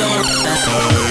coração.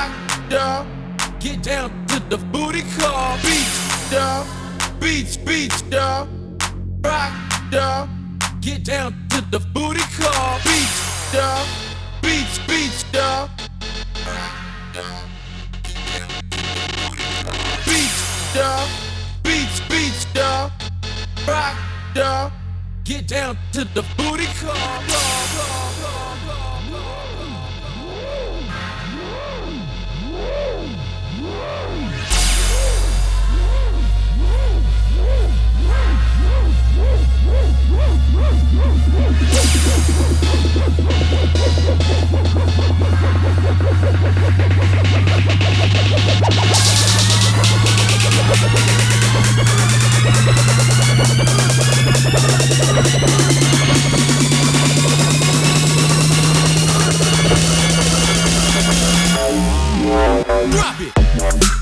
rock, dog. Get down to the booty call. Beach, dog. Beach, beach, dog. Rock, dog. Get down to the booty call. Beach, dog. Beach, beach, dog. Beach, dog. Beach, beach, dog. Rock, dog. Get down to the booty call. Drop it!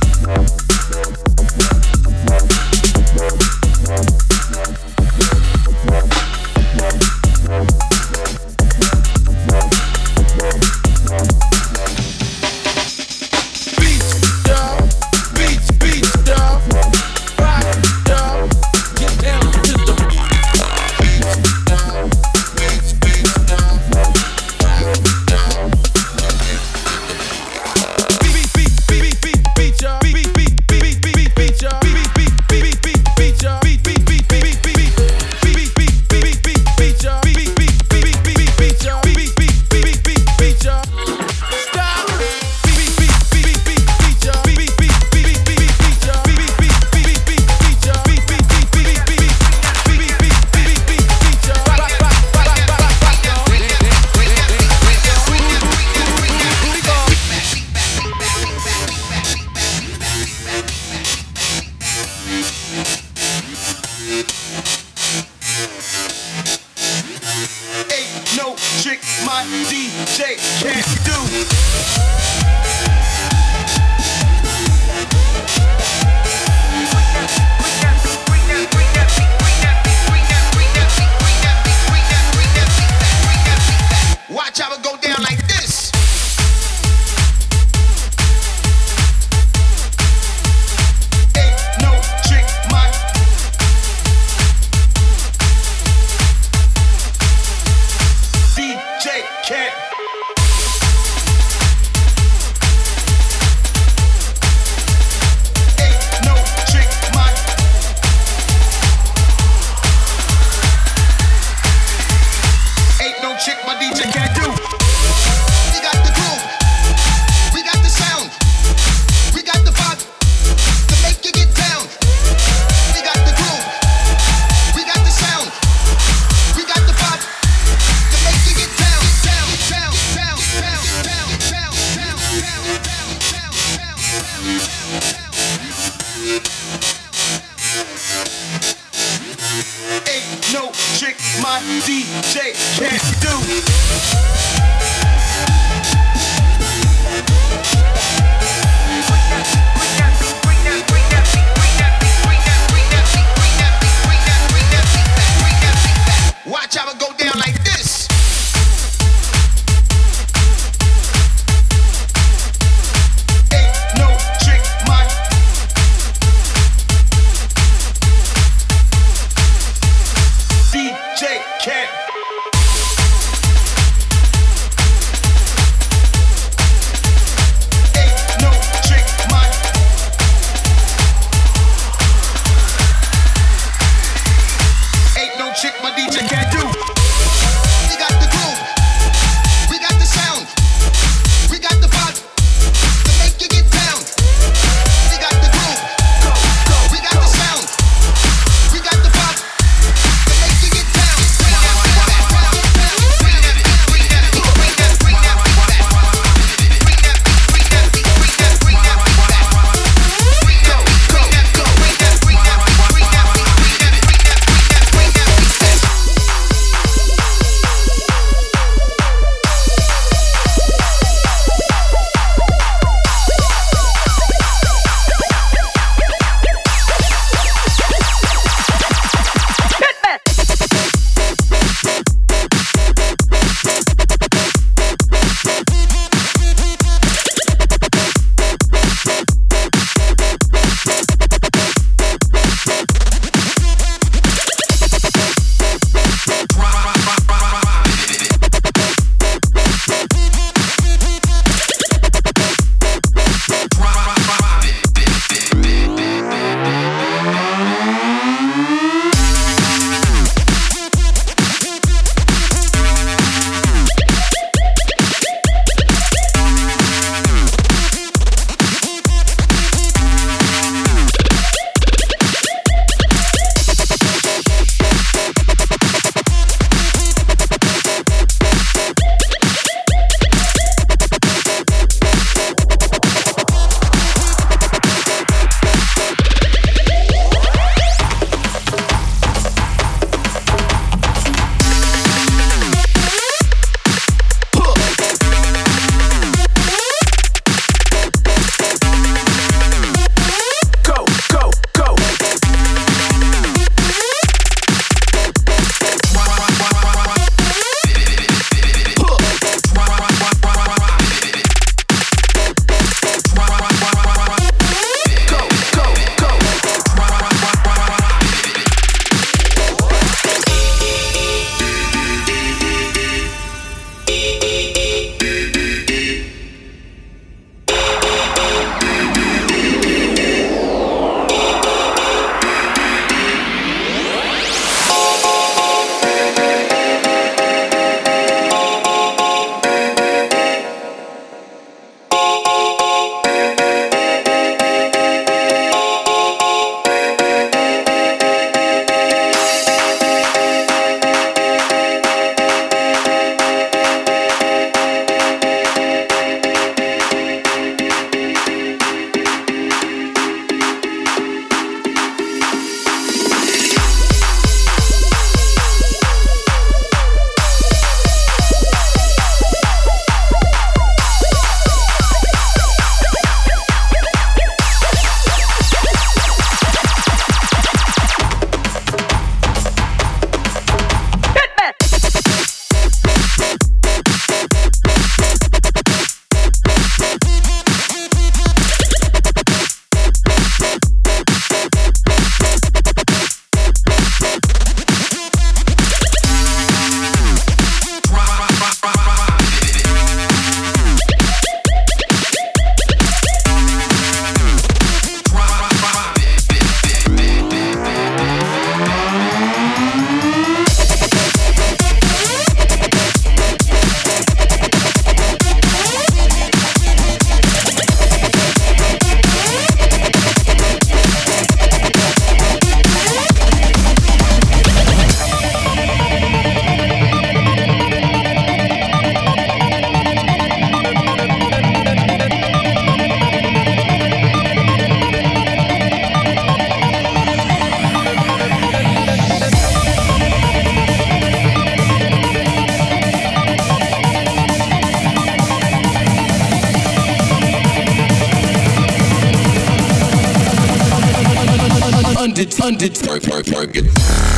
London. Perk, perk, perk.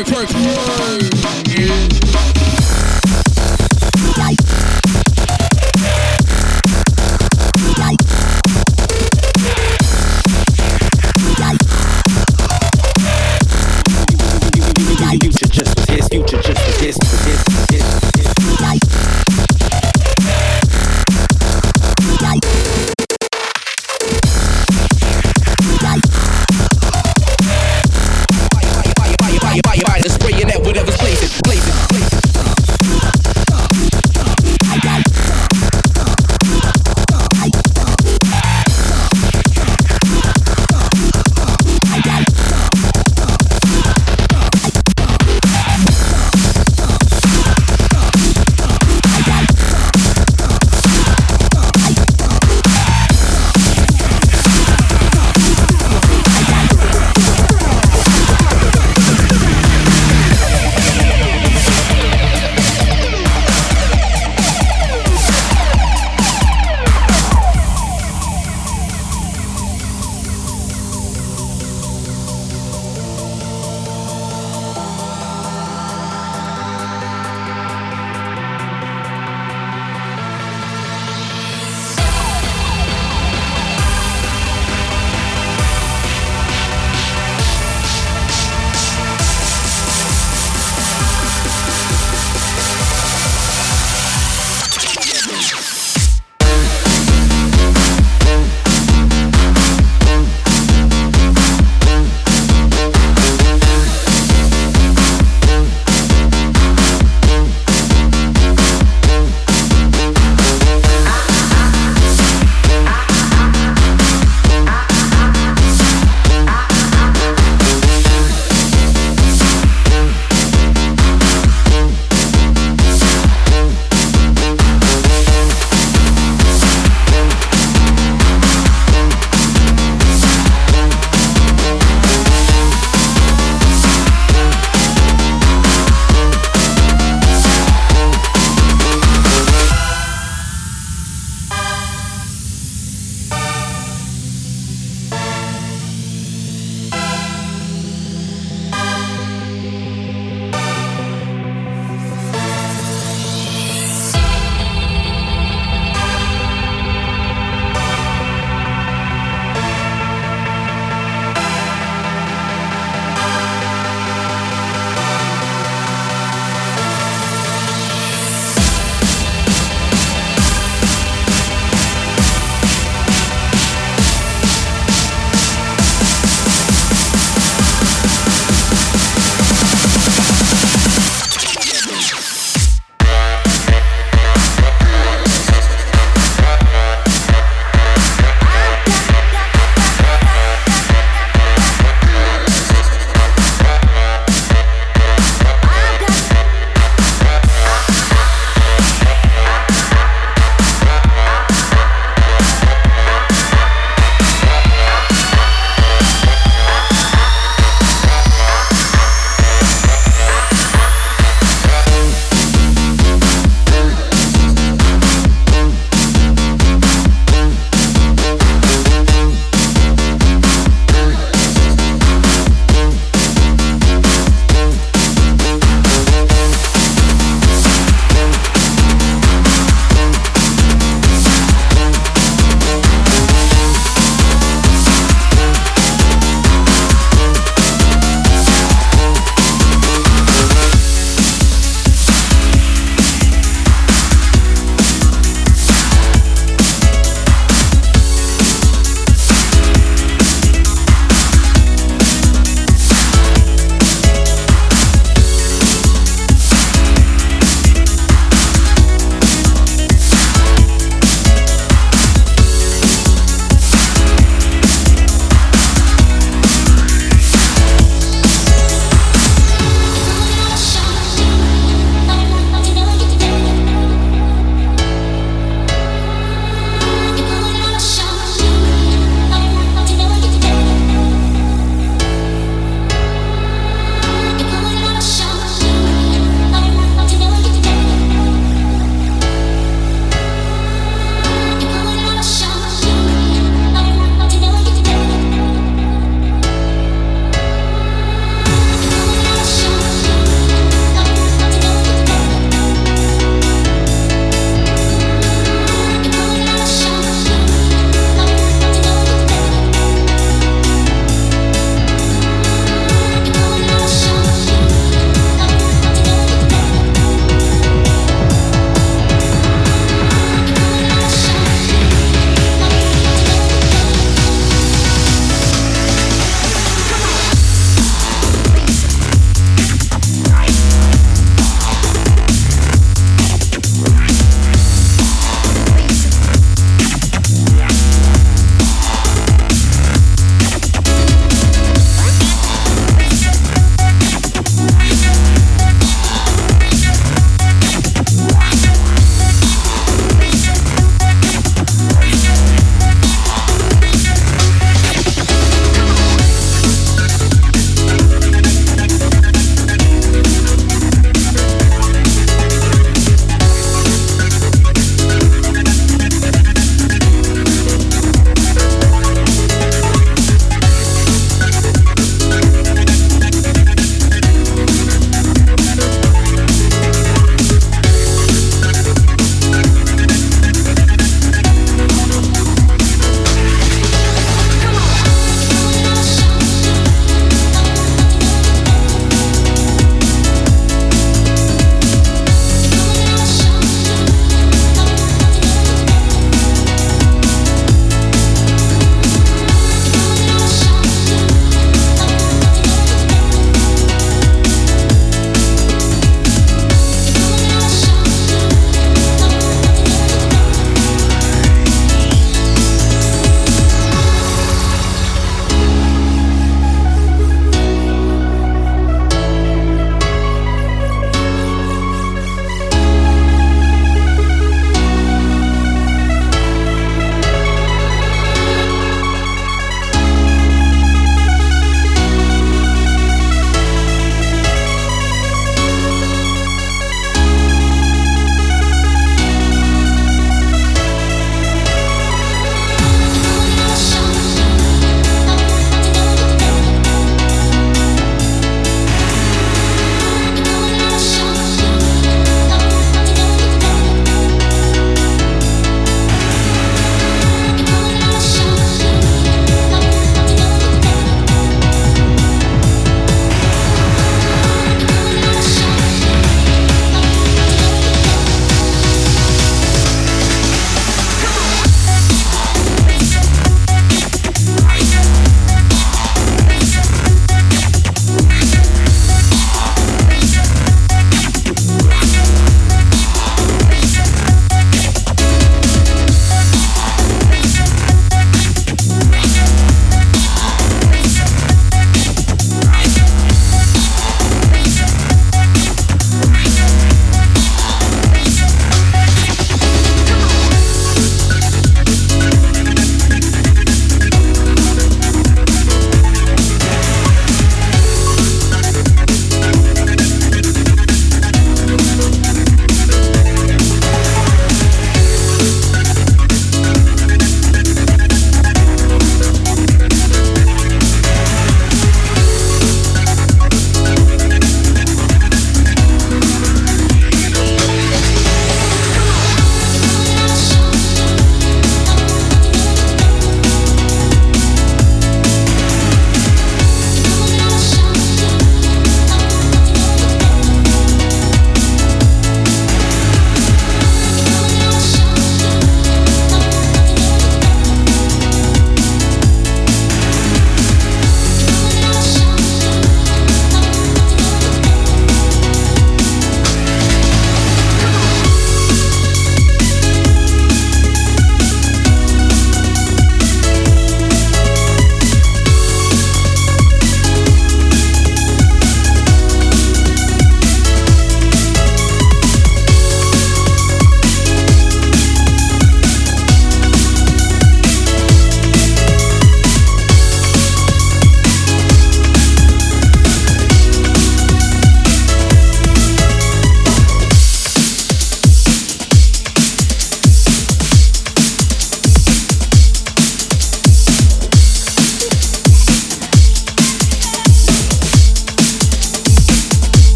Whatever's blazing, blazing, blazing.